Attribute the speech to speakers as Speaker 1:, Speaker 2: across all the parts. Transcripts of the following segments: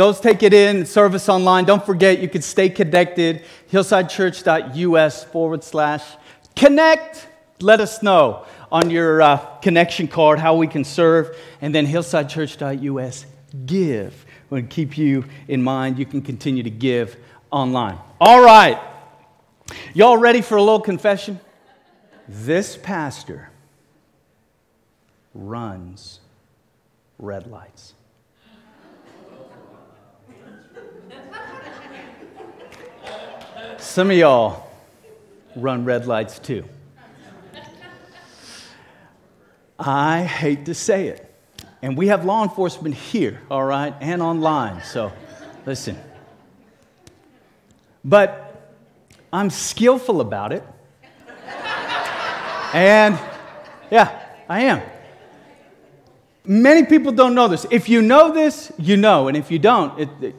Speaker 1: Those take it in, service online. Don't forget, you can stay connected. Hillsidechurch.us forward slash connect. Let us know on your uh, connection card how we can serve. And then hillsidechurch.us give. We'll keep you in mind. You can continue to give online. All right. Y'all ready for a little confession? This pastor runs red lights. Some of y'all run red lights too. I hate to say it. And we have law enforcement here, all right, and online. So listen. But I'm skillful about it. and yeah, I am. Many people don't know this. If you know this, you know. And if you don't, it, it,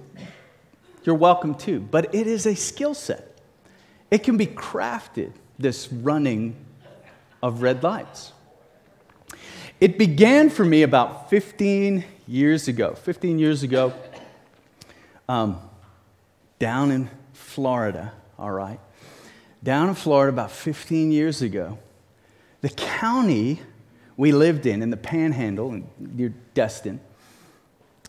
Speaker 1: you're welcome too. But it is a skill set. It can be crafted, this running of red lights. It began for me about 15 years ago. 15 years ago, um, down in Florida, all right. Down in Florida about 15 years ago, the county we lived in, in the panhandle near Destin,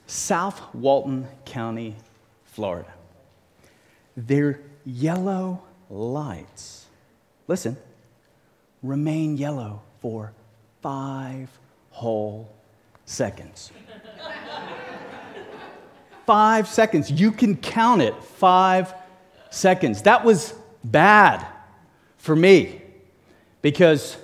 Speaker 1: South Walton County, Florida. Their yellow lights, listen, remain yellow for five whole seconds. five seconds. You can count it. Five seconds. That was bad for me because,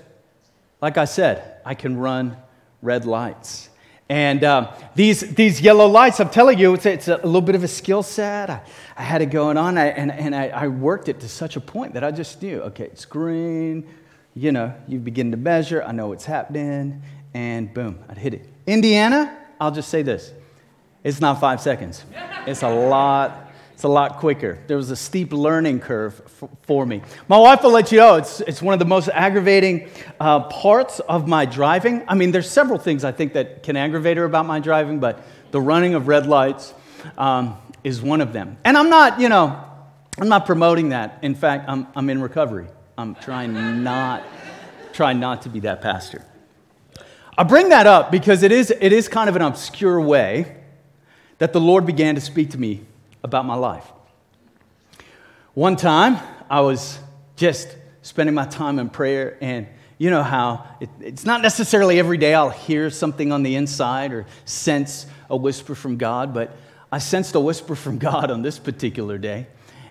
Speaker 1: like I said, I can run red lights. And um, these, these yellow lights, I'm telling you, it's, it's a little bit of a skill set. I, I had it going on, I, and, and I, I worked it to such a point that I just knew okay, it's green. You know, you begin to measure. I know what's happening. And boom, I'd hit it. Indiana, I'll just say this it's not five seconds, it's a lot it's a lot quicker. There was a steep learning curve f- for me. My wife will let you know it's, it's one of the most aggravating uh, parts of my driving. I mean, there's several things I think that can aggravate her about my driving, but the running of red lights um, is one of them. And I'm not, you know, I'm not promoting that. In fact, I'm, I'm in recovery. I'm trying not, trying not to be that pastor. I bring that up because it is, it is kind of an obscure way that the Lord began to speak to me about my life. One time, I was just spending my time in prayer, and you know how it, it's not necessarily every day I'll hear something on the inside or sense a whisper from God, but I sensed a whisper from God on this particular day,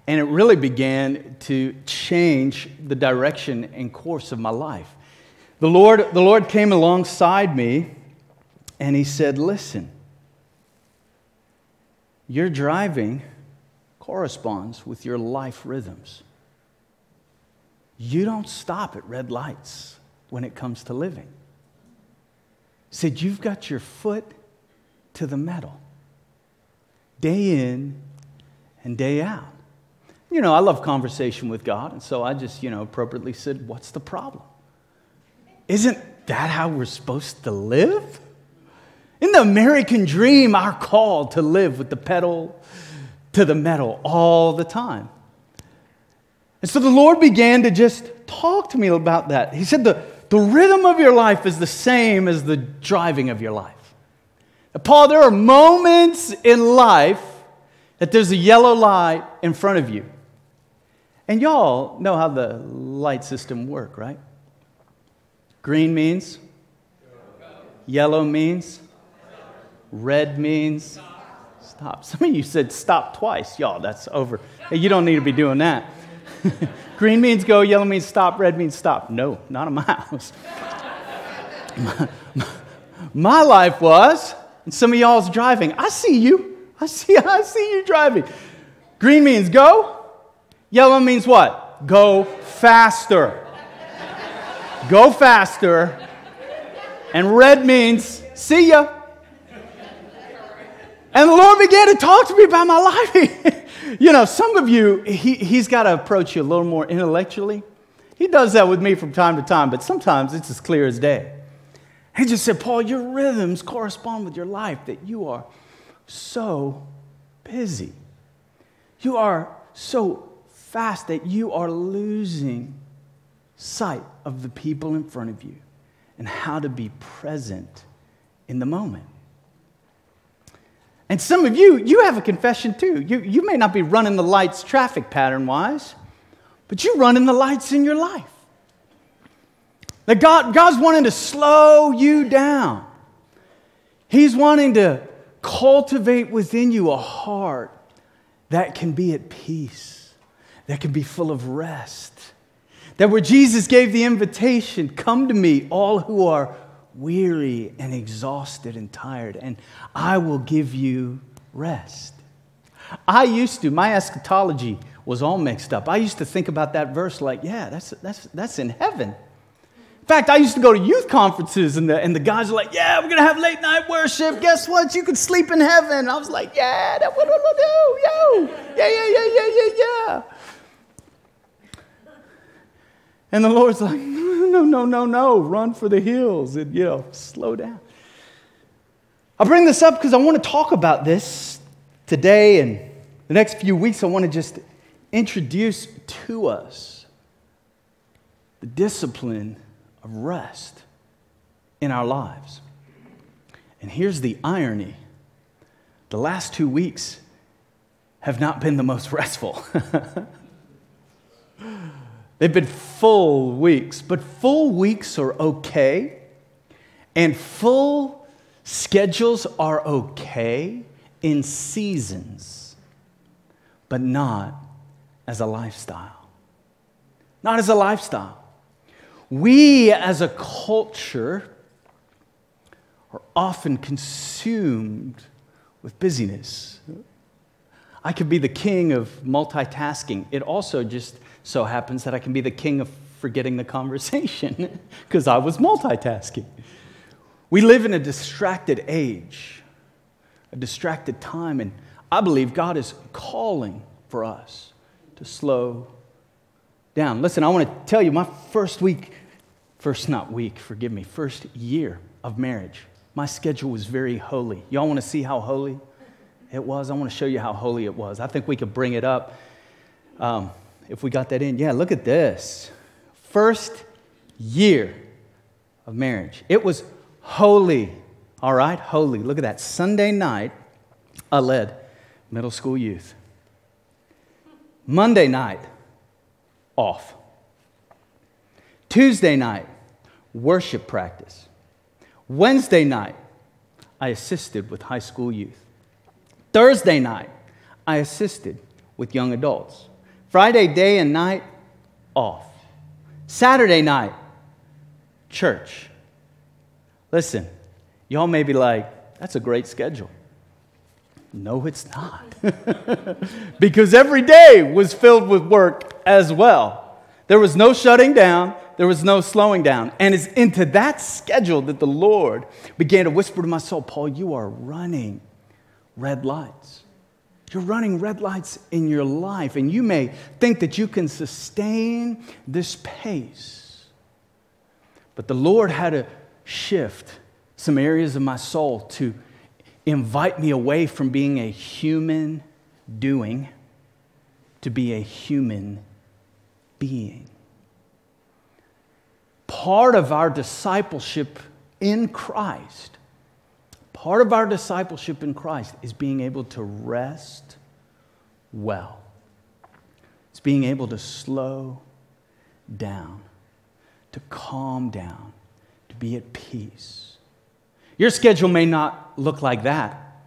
Speaker 1: and it really began to change the direction and course of my life. The Lord, the Lord came alongside me and He said, Listen, your driving corresponds with your life rhythms. You don't stop at red lights when it comes to living. Said you've got your foot to the metal, day in and day out. You know, I love conversation with God, and so I just, you know, appropriately said, What's the problem? Isn't that how we're supposed to live? In the American dream, our call to live with the pedal to the metal all the time. And so the Lord began to just talk to me about that. He said, The, the rhythm of your life is the same as the driving of your life. Now, Paul, there are moments in life that there's a yellow light in front of you. And y'all know how the light system work, right? Green means yellow means Red means stop. Some of you said stop twice. Y'all, that's over. Hey, you don't need to be doing that. Green means go, yellow means stop, red means stop. No, not in my house. my, my life was, and some of y'all's driving. I see you. I see, I see you driving. Green means go. Yellow means what? Go faster. go faster. And red means see ya. And the Lord began to talk to me about my life. you know, some of you, he, He's got to approach you a little more intellectually. He does that with me from time to time, but sometimes it's as clear as day. He just said, Paul, your rhythms correspond with your life, that you are so busy. You are so fast that you are losing sight of the people in front of you and how to be present in the moment. And some of you, you have a confession too. You, you may not be running the lights traffic pattern wise, but you're running the lights in your life. That God, God's wanting to slow you down. He's wanting to cultivate within you a heart that can be at peace, that can be full of rest. That where Jesus gave the invitation, come to me, all who are weary and exhausted and tired, and I will give you rest. I used to, my eschatology was all mixed up. I used to think about that verse like, yeah, that's, that's, that's in heaven. In fact, I used to go to youth conferences and the, and the guys are like, yeah, we're going to have late night worship. Guess what? You can sleep in heaven. I was like, yeah, that, what, what, yo, yo, yeah, yeah, yeah, yeah, yeah, yeah. And the Lord's like, no, no, no, no, run for the hills and, you know, slow down. I bring this up because I want to talk about this today and the next few weeks. I want to just introduce to us the discipline of rest in our lives. And here's the irony the last two weeks have not been the most restful. They've been full weeks, but full weeks are okay, and full schedules are okay in seasons, but not as a lifestyle. Not as a lifestyle. We as a culture are often consumed with busyness. I could be the king of multitasking. It also just so happens that I can be the king of forgetting the conversation because I was multitasking. We live in a distracted age, a distracted time, and I believe God is calling for us to slow down. Listen, I want to tell you my first week, first not week, forgive me, first year of marriage, my schedule was very holy. Y'all want to see how holy it was? I want to show you how holy it was. I think we could bring it up um, if we got that in. Yeah, look at this. First year of marriage. It was holy. All right, holy. Look at that. Sunday night, I led middle school youth. Monday night, off. Tuesday night, worship practice. Wednesday night, I assisted with high school youth. Thursday night, I assisted with young adults. Friday, day and night, off. Saturday night, church. Listen, y'all may be like, that's a great schedule. No, it's not. because every day was filled with work as well. There was no shutting down, there was no slowing down. And it's into that schedule that the Lord began to whisper to my soul Paul, you are running red lights. You're running red lights in your life, and you may think that you can sustain this pace. But the Lord had to shift some areas of my soul to invite me away from being a human doing to be a human being. Part of our discipleship in Christ, part of our discipleship in Christ is being able to rest well. It's being able to slow down, to calm down, to be at peace. Your schedule may not look like that.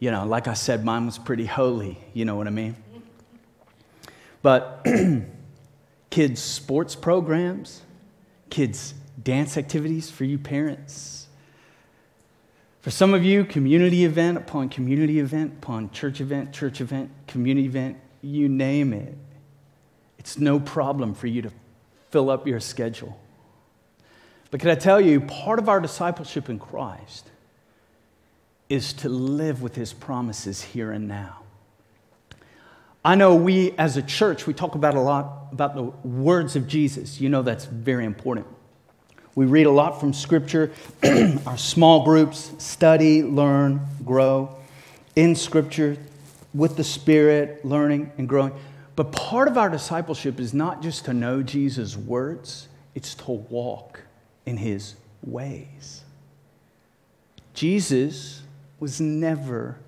Speaker 1: You know, like I said, mine was pretty holy. You know what I mean? But kids' sports programs, kids' dance activities for you parents. For some of you, community event upon community event upon church event, church event, community event, you name it. It's no problem for you to fill up your schedule. But can I tell you, part of our discipleship in Christ is to live with his promises here and now. I know we as a church, we talk about a lot about the words of Jesus. You know that's very important. We read a lot from Scripture. Our small groups study, learn, grow in Scripture with the Spirit, learning and growing. But part of our discipleship is not just to know Jesus' words, it's to walk in his ways. Jesus was never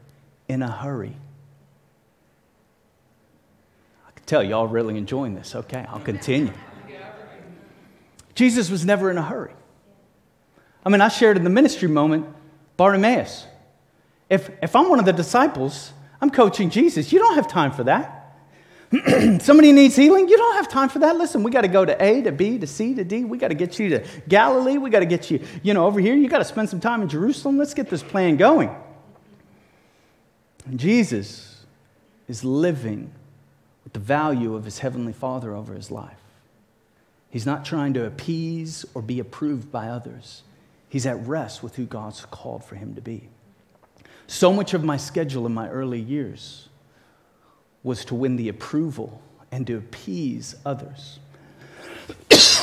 Speaker 1: in a hurry. I can tell y'all really enjoying this. Okay, I'll continue. Jesus was never in a hurry. I mean, I shared in the ministry moment Bartimaeus. If, if I'm one of the disciples, I'm coaching Jesus. You don't have time for that. Somebody needs healing, you don't have time for that. Listen, we got to go to A to B to C to D. We got to get you to Galilee. We got to get you, you know, over here. You got to spend some time in Jerusalem. Let's get this plan going. And Jesus is living with the value of his heavenly Father over his life. He's not trying to appease or be approved by others. He's at rest with who God's called for him to be. So much of my schedule in my early years was to win the approval and to appease others.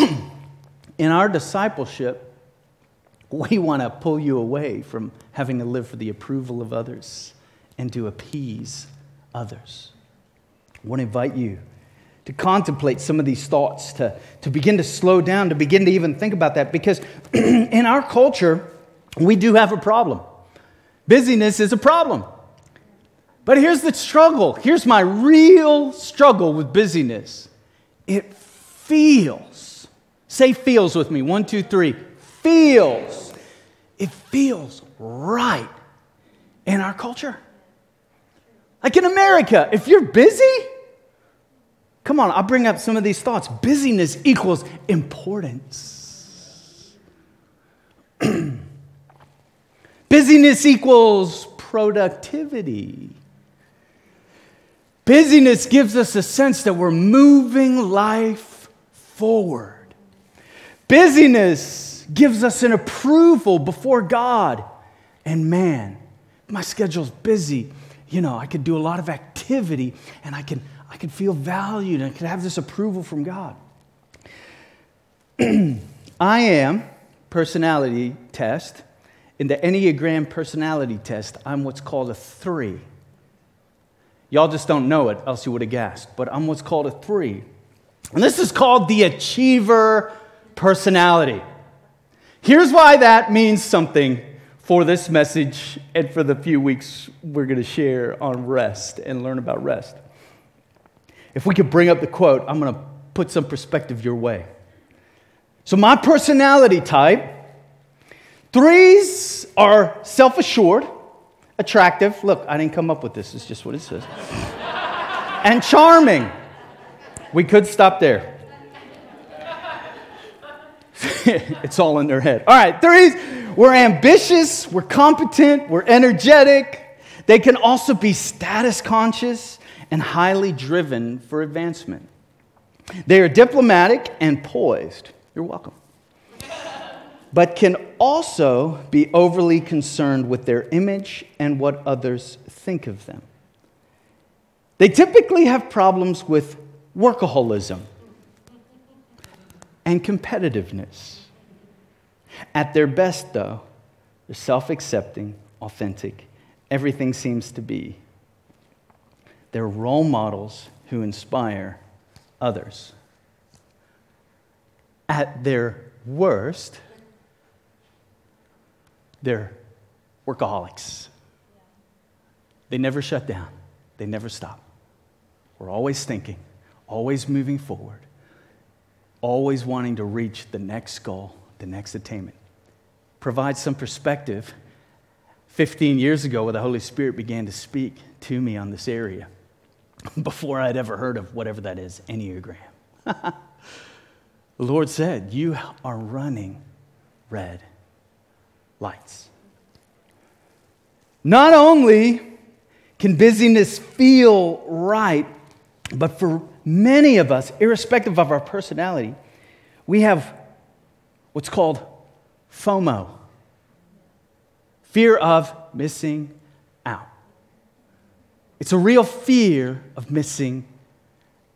Speaker 1: in our discipleship, we want to pull you away from having to live for the approval of others and to appease others. I want to invite you to contemplate some of these thoughts, to, to begin to slow down, to begin to even think about that, because in our culture, we do have a problem. Busyness is a problem. But here's the struggle. Here's my real struggle with busyness. It feels. Say feels with me. One, two, three. Feels. It feels right in our culture. Like in America, if you're busy, come on, I'll bring up some of these thoughts. Busyness equals importance. Busyness equals productivity. Busyness gives us a sense that we're moving life forward. Busyness gives us an approval before God. And man, my schedule's busy. You know, I could do a lot of activity and I can, I can feel valued and I can have this approval from God. I am personality test. In the Enneagram personality test, I'm what's called a three. Y'all just don't know it, else you would have gasped. But I'm what's called a three. And this is called the achiever personality. Here's why that means something for this message and for the few weeks we're going to share on rest and learn about rest. If we could bring up the quote, I'm going to put some perspective your way. So, my personality type threes are self assured attractive. Look, I didn't come up with this, it's just what it says. and charming. We could stop there. it's all in their head. All right, threes, we're ambitious, we're competent, we're energetic. They can also be status conscious and highly driven for advancement. They are diplomatic and poised. You're welcome but can also be overly concerned with their image and what others think of them. They typically have problems with workaholism and competitiveness. At their best, though, they're self accepting, authentic. Everything seems to be. They're role models who inspire others. At their worst, they're workaholics. They never shut down, they never stop. We're always thinking, always moving forward, always wanting to reach the next goal, the next attainment. Provide some perspective. 15 years ago, when the Holy Spirit began to speak to me on this area, before I'd ever heard of whatever that is, Enneagram. the Lord said, You are running red lights. Not only can busyness feel right, but for many of us, irrespective of our personality, we have what's called FOMO fear of missing. It's a real fear of missing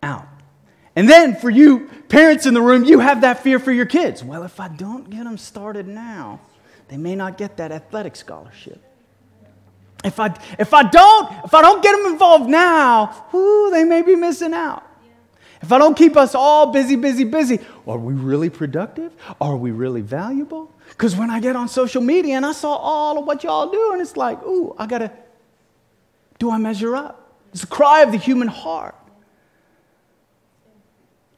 Speaker 1: out. And then for you parents in the room, you have that fear for your kids. Well, if I don't get them started now, they may not get that athletic scholarship. if I, if I don't, if I don't get them involved now, whoo, they may be missing out. If I don't keep us all busy, busy, busy, are we really productive? Are we really valuable? Because when I get on social media and I saw all of what y'all do, and it's like, ooh, I gotta, do I measure up? It's a cry of the human heart.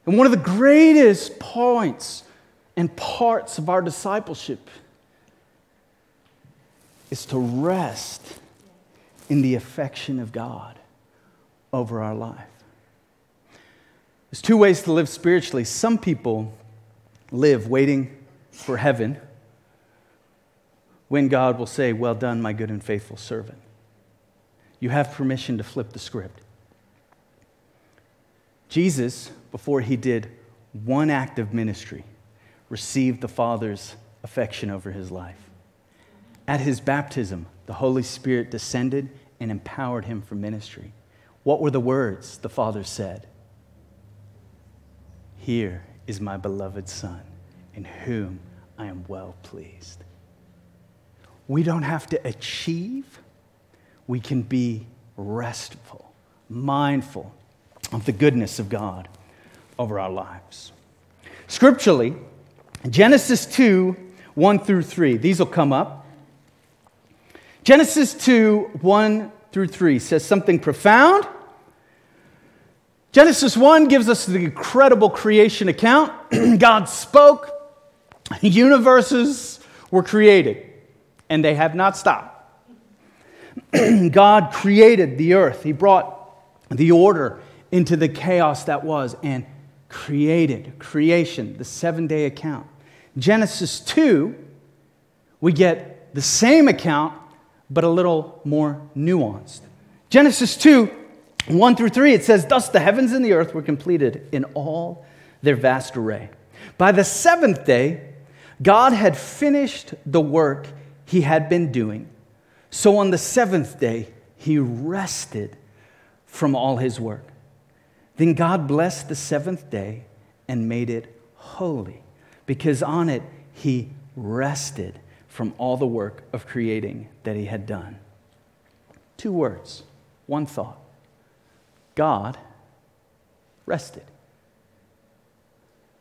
Speaker 1: And one of the greatest points and parts of our discipleship is to rest in the affection of God over our life. There's two ways to live spiritually. Some people live waiting for heaven when God will say, Well done, my good and faithful servant. You have permission to flip the script. Jesus, before he did one act of ministry, received the Father's affection over his life. At his baptism, the Holy Spirit descended and empowered him for ministry. What were the words the Father said? Here is my beloved Son, in whom I am well pleased. We don't have to achieve, we can be restful, mindful of the goodness of God over our lives. Scripturally, Genesis 2 1 through 3, these will come up. Genesis 2 1 through 3 says something profound. Genesis 1 gives us the incredible creation account. God spoke, universes were created, and they have not stopped. God created the earth, He brought the order into the chaos that was and created creation, the seven day account. Genesis 2, we get the same account but a little more nuanced. Genesis 2 1 through 3, it says, Thus the heavens and the earth were completed in all their vast array. By the seventh day, God had finished the work he had been doing. So on the seventh day, he rested from all his work. Then God blessed the seventh day and made it holy, because on it he rested from all the work of creating that he had done. Two words, one thought God rested.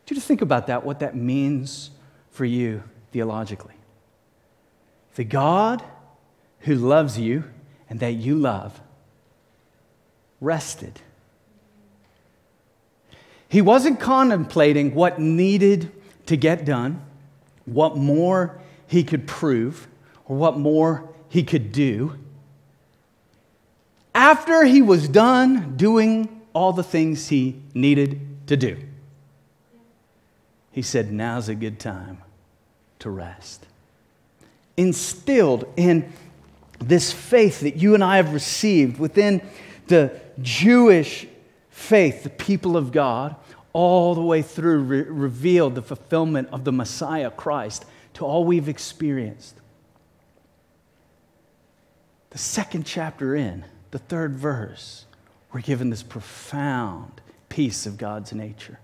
Speaker 1: Do you just think about that, what that means for you theologically? The God who loves you and that you love rested. He wasn't contemplating what needed to get done, what more he could prove or what more he could do. After he was done doing all the things he needed to do, he said, Now's a good time to rest. Instilled in this faith that you and I have received within the Jewish faith, the people of God, all the way through, re- revealed the fulfillment of the Messiah Christ to all we've experienced. The second chapter in, the third verse, we're given this profound piece of God's nature.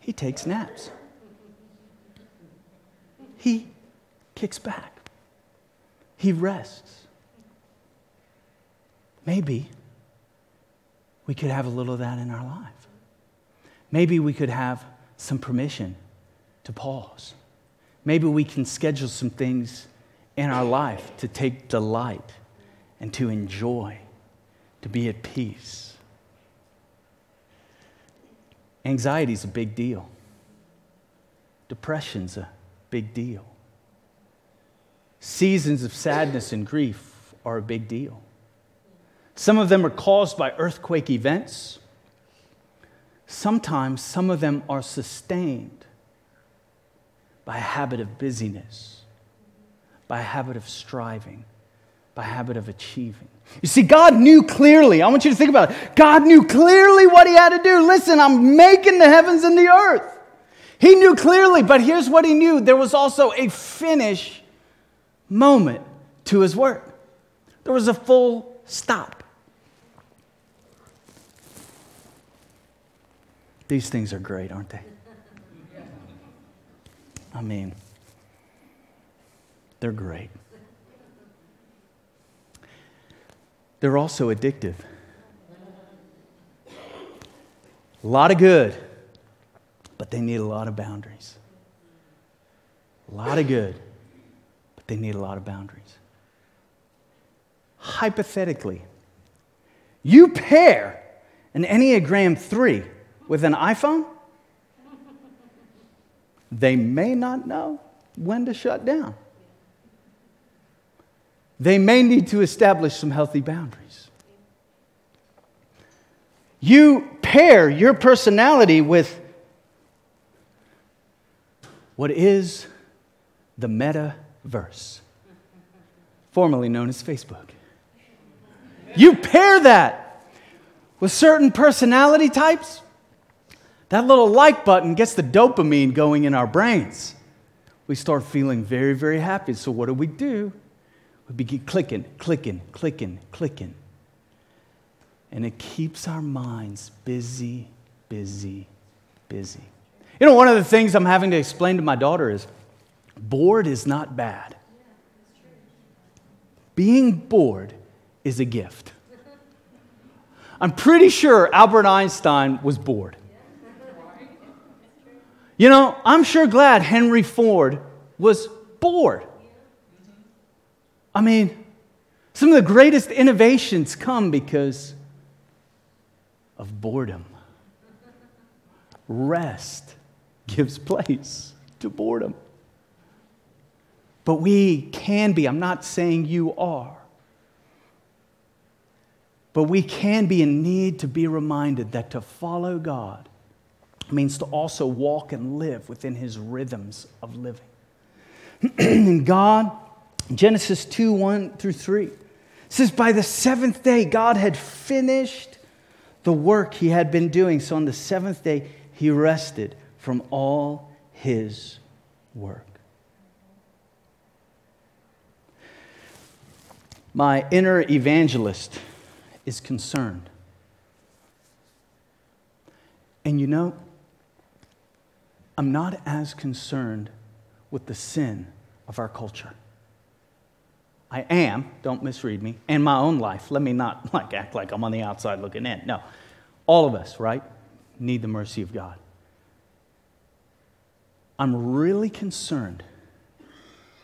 Speaker 1: He takes naps. He kicks back. He rests. Maybe we could have a little of that in our life. Maybe we could have some permission to pause Maybe we can schedule some things in our life to take delight and to enjoy, to be at peace. Anxiety is a big deal. Depression's a big deal. Seasons of sadness and grief are a big deal. Some of them are caused by earthquake events. Sometimes some of them are sustained by a habit of busyness, by a habit of striving, by a habit of achieving. You see, God knew clearly. I want you to think about it. God knew clearly what He had to do. Listen, I'm making the heavens and the earth. He knew clearly, but here's what He knew there was also a finish moment to His work, there was a full stop. These things are great, aren't they? I mean, they're great. they're also addictive. A lot of good, but they need a lot of boundaries. A lot of good, but they need a lot of boundaries. Hypothetically, you pair an Enneagram 3 with an iPhone, they may not know when to shut down. They may need to establish some healthy boundaries. You pair your personality with what is the metaverse, formerly known as Facebook. You pair that with certain personality types, that little like button gets the dopamine going in our brains. We start feeling very, very happy. So, what do we do? We begin clicking, clicking, clicking, clicking. And it keeps our minds busy, busy, busy. You know, one of the things I'm having to explain to my daughter is bored is not bad. Being bored is a gift. I'm pretty sure Albert Einstein was bored. You know, I'm sure glad Henry Ford was bored. I mean, some of the greatest innovations come because of boredom. Rest gives place to boredom. But we can be, I'm not saying you are, but we can be in need to be reminded that to follow God means to also walk and live within his rhythms of living. and God, Genesis 2 1 through 3, says, By the seventh day, God had finished the work he had been doing. So on the seventh day, he rested from all his work. My inner evangelist is concerned. And you know, I'm not as concerned with the sin of our culture. I am, don't misread me, in my own life. Let me not like act like I'm on the outside looking in. No. All of us, right, need the mercy of God. I'm really concerned,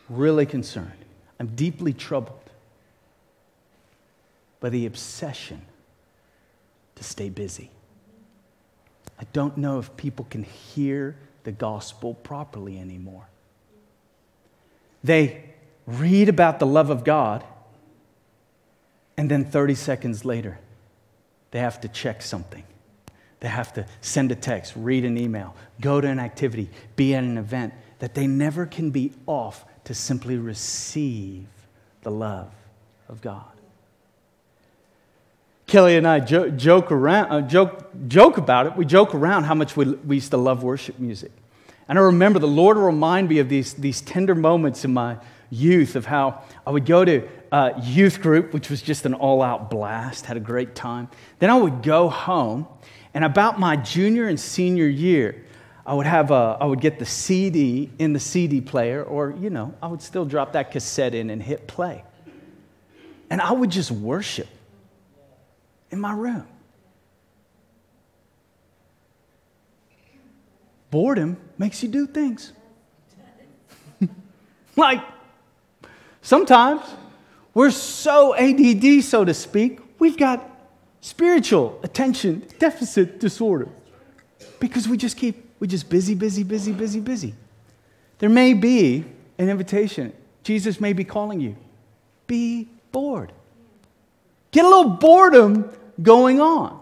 Speaker 1: really concerned. I'm deeply troubled by the obsession to stay busy. I don't know if people can hear the gospel properly anymore. They read about the love of God, and then 30 seconds later, they have to check something. They have to send a text, read an email, go to an activity, be at an event, that they never can be off to simply receive the love of God. Kelly and I joke, joke around, uh, joke, joke about it. We joke around how much we, we used to love worship music. And I remember the Lord will remind me of these, these tender moments in my youth of how I would go to uh, youth group, which was just an all out blast, had a great time. Then I would go home, and about my junior and senior year, I would, have a, I would get the CD in the CD player, or, you know, I would still drop that cassette in and hit play. And I would just worship in my room. Boredom makes you do things. like, sometimes we're so ADD, so to speak, we've got spiritual attention deficit disorder because we just keep, we just busy, busy, busy, busy, busy. There may be an invitation. Jesus may be calling you. Be bored. Get a little boredom going on.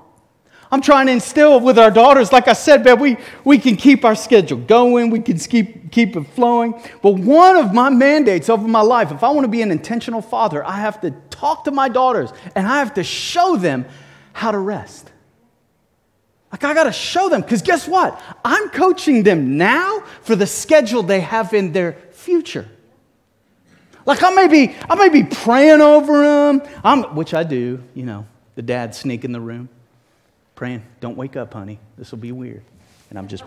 Speaker 1: I'm trying to instill with our daughters, like I said, babe, we, we can keep our schedule going, we can keep, keep it flowing. But one of my mandates over my life, if I want to be an intentional father, I have to talk to my daughters and I have to show them how to rest. Like, I got to show them, because guess what? I'm coaching them now for the schedule they have in their future. Like, I may be, I may be praying over them, I'm, which I do, you know, the dad sneak in the room, praying, Don't wake up, honey. This will be weird. And I'm just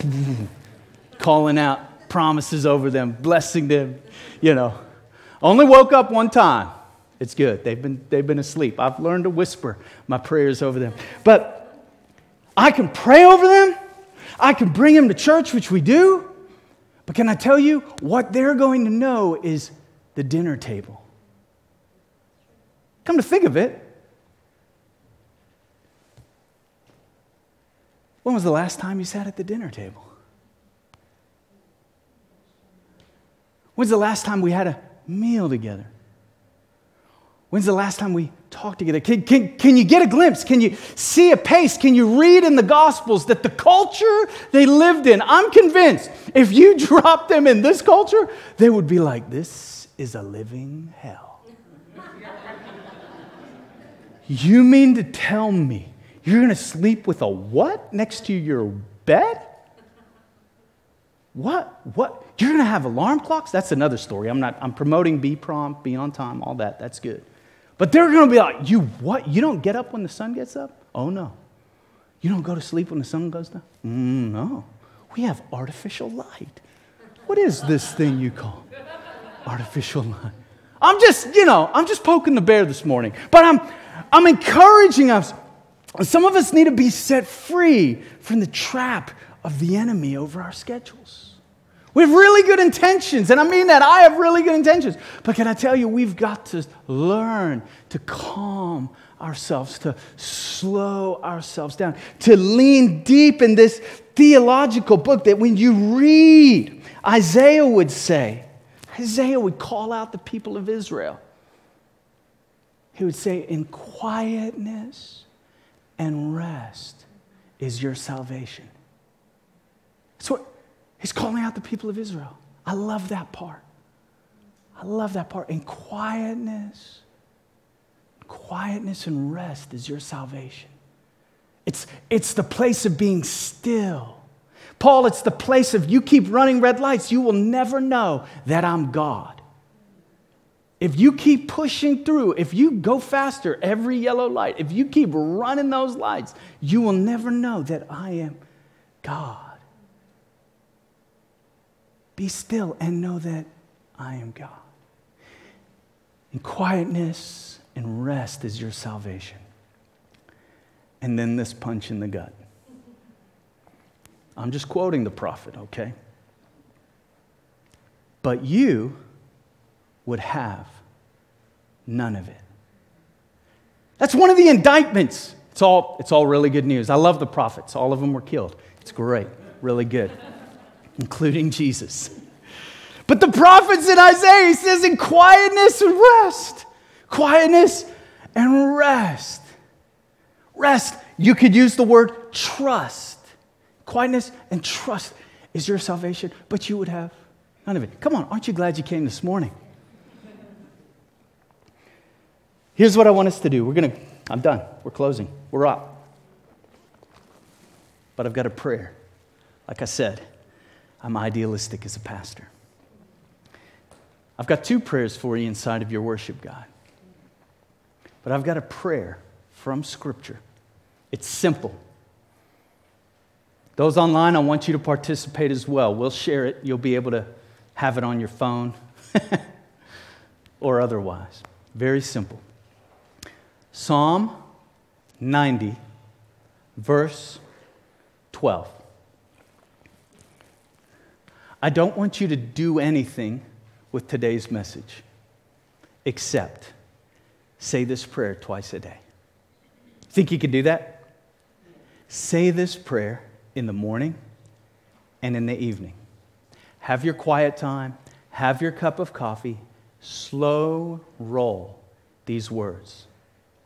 Speaker 1: calling out promises over them, blessing them. You know, only woke up one time. It's good. They've been, they've been asleep. I've learned to whisper my prayers over them. But I can pray over them. I can bring them to church, which we do. But can I tell you, what they're going to know is the dinner table. Come to think of it, when was the last time you sat at the dinner table? When's the last time we had a meal together? When's the last time we talked together? Can, can, can you get a glimpse? Can you see a pace? Can you read in the Gospels that the culture they lived in, I'm convinced if you dropped them in this culture, they would be like, this is a living hell. you mean to tell me you're going to sleep with a what next to your bed? What? What? You're going to have alarm clocks? That's another story. I'm not, I'm promoting be prompt, be on time, all that. That's good. But they're going to be like, you what? You don't get up when the sun gets up? Oh, no. You don't go to sleep when the sun goes down? Mm, no. We have artificial light. What is this thing you call artificial light? I'm just, you know, I'm just poking the bear this morning. But I'm, I'm encouraging us. Some of us need to be set free from the trap of the enemy over our schedules. We have really good intentions, and I mean that. I have really good intentions. But can I tell you, we've got to learn to calm ourselves, to slow ourselves down, to lean deep in this theological book that when you read, Isaiah would say, Isaiah would call out the people of Israel. He would say, In quietness and rest is your salvation. That's what He's calling out the people of Israel. I love that part. I love that part. In quietness, quietness and rest is your salvation. It's, it's the place of being still. Paul, it's the place of you keep running red lights, you will never know that I'm God. If you keep pushing through, if you go faster every yellow light, if you keep running those lights, you will never know that I am God. Be still and know that I am God. And quietness and rest is your salvation. And then this punch in the gut. I'm just quoting the prophet, okay? But you would have none of it. That's one of the indictments. It's all, it's all really good news. I love the prophets. All of them were killed. It's great, really good including Jesus. But the prophets in Isaiah, he says, in quietness and rest. Quietness and rest. Rest. You could use the word trust. Quietness and trust is your salvation, but you would have none of it. Come on, aren't you glad you came this morning? Here's what I want us to do. We're going to, I'm done. We're closing. We're up. But I've got a prayer. Like I said, I'm idealistic as a pastor. I've got two prayers for you inside of your worship guide. But I've got a prayer from Scripture. It's simple. Those online, I want you to participate as well. We'll share it. You'll be able to have it on your phone or otherwise. Very simple. Psalm 90, verse 12. I don't want you to do anything with today's message except say this prayer twice a day. Think you can do that? Say this prayer in the morning and in the evening. Have your quiet time, have your cup of coffee, slow roll these words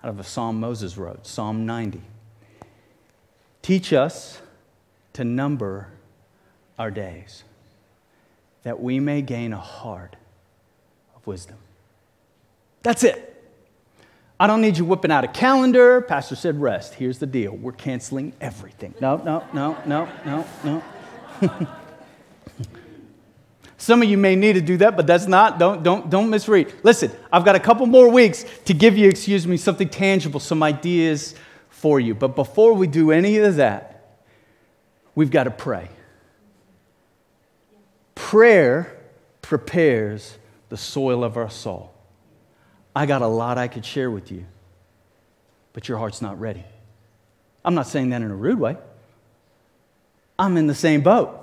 Speaker 1: out of a psalm Moses wrote, Psalm 90. Teach us to number our days that we may gain a heart of wisdom. That's it. I don't need you whipping out a calendar. Pastor said rest. Here's the deal we're canceling everything. No, no, no, no, no, no. Some of you may need to do that, but that's not, don't, don't, don't misread. Listen, I've got a couple more weeks to give you, excuse me, something tangible, some ideas for you. But before we do any of that, we've got to pray. Prayer prepares the soil of our soul. I got a lot I could share with you, but your heart's not ready. I'm not saying that in a rude way. I'm in the same boat.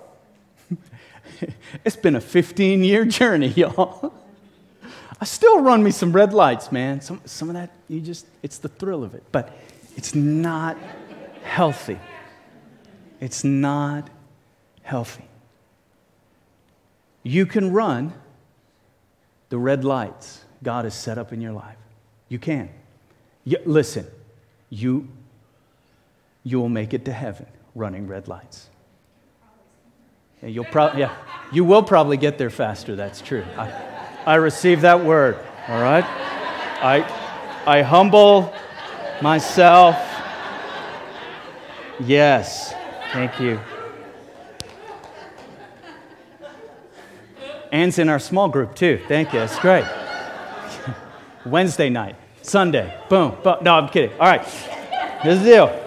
Speaker 1: it's been a 15 year journey, y'all. I still run me some red lights, man. Some, some of that, you just, it's the thrill of it. But it's not healthy. It's not healthy. You can run the red lights God has set up in your life. You can. You, listen, you, you will make it to heaven running red lights. You'll pro- yeah, you will probably get there faster, that's true. I, I receive that word, all right? I, I humble myself. Yes, thank you. Anne's in our small group too. Thank you. That's great. Wednesday night, Sunday, boom, boom. No, I'm kidding. All right. Here's the deal.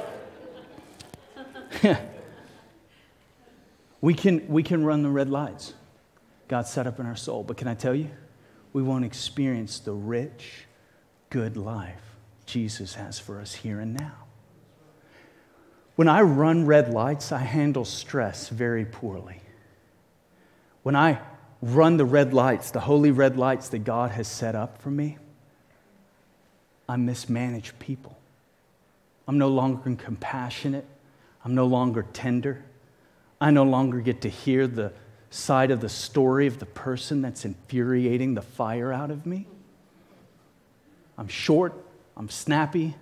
Speaker 1: We, can, we can run the red lights God set up in our soul. But can I tell you, we won't experience the rich, good life Jesus has for us here and now. When I run red lights, I handle stress very poorly. When I run the red lights, the holy red lights that God has set up for me, I mismanage people. I'm no longer compassionate. I'm no longer tender. I no longer get to hear the side of the story of the person that's infuriating the fire out of me. I'm short. I'm snappy.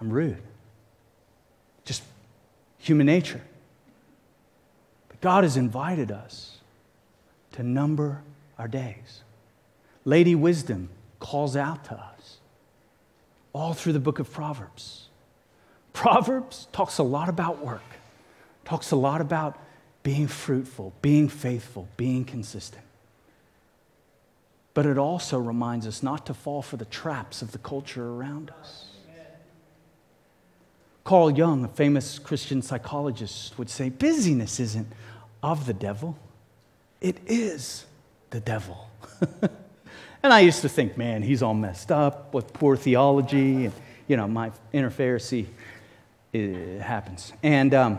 Speaker 1: I'm rude. Just human nature. But God has invited us to number our days. Lady Wisdom calls out to us all through the book of Proverbs. Proverbs talks a lot about work, talks a lot about being fruitful, being faithful, being consistent. But it also reminds us not to fall for the traps of the culture around us. Carl Jung, a famous Christian psychologist, would say busyness isn't of the devil, it is the devil. And I used to think, man, he's all messed up with poor theology. And, you know, my inner Pharisee it happens. And um,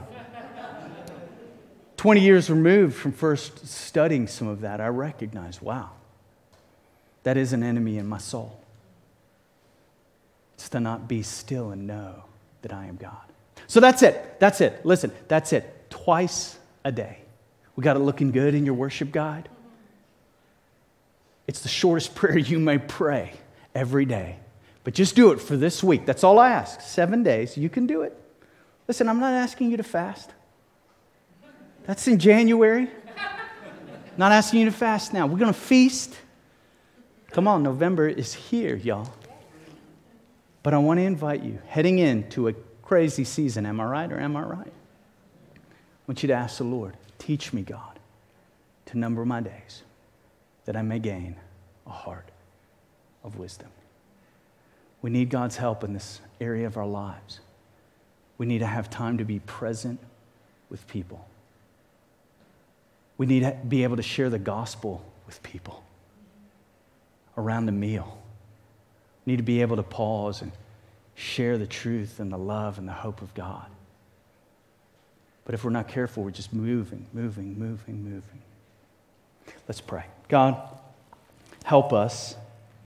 Speaker 1: 20 years removed from first studying some of that, I recognize, wow, that is an enemy in my soul. It's to not be still and know that I am God. So that's it. That's it. Listen, that's it. Twice a day. We got it looking good in your worship guide. It's the shortest prayer you may pray every day. But just do it for this week. That's all I ask. Seven days. You can do it. Listen, I'm not asking you to fast. That's in January. Not asking you to fast now. We're going to feast. Come on, November is here, y'all. But I want to invite you, heading into a crazy season, am I right or am I right? I want you to ask the Lord, teach me, God, to number my days that I may gain a heart of wisdom. We need God's help in this area of our lives. We need to have time to be present with people. We need to be able to share the gospel with people around the meal. We need to be able to pause and share the truth and the love and the hope of God. But if we're not careful, we're just moving, moving, moving, moving. Let's pray. God, help us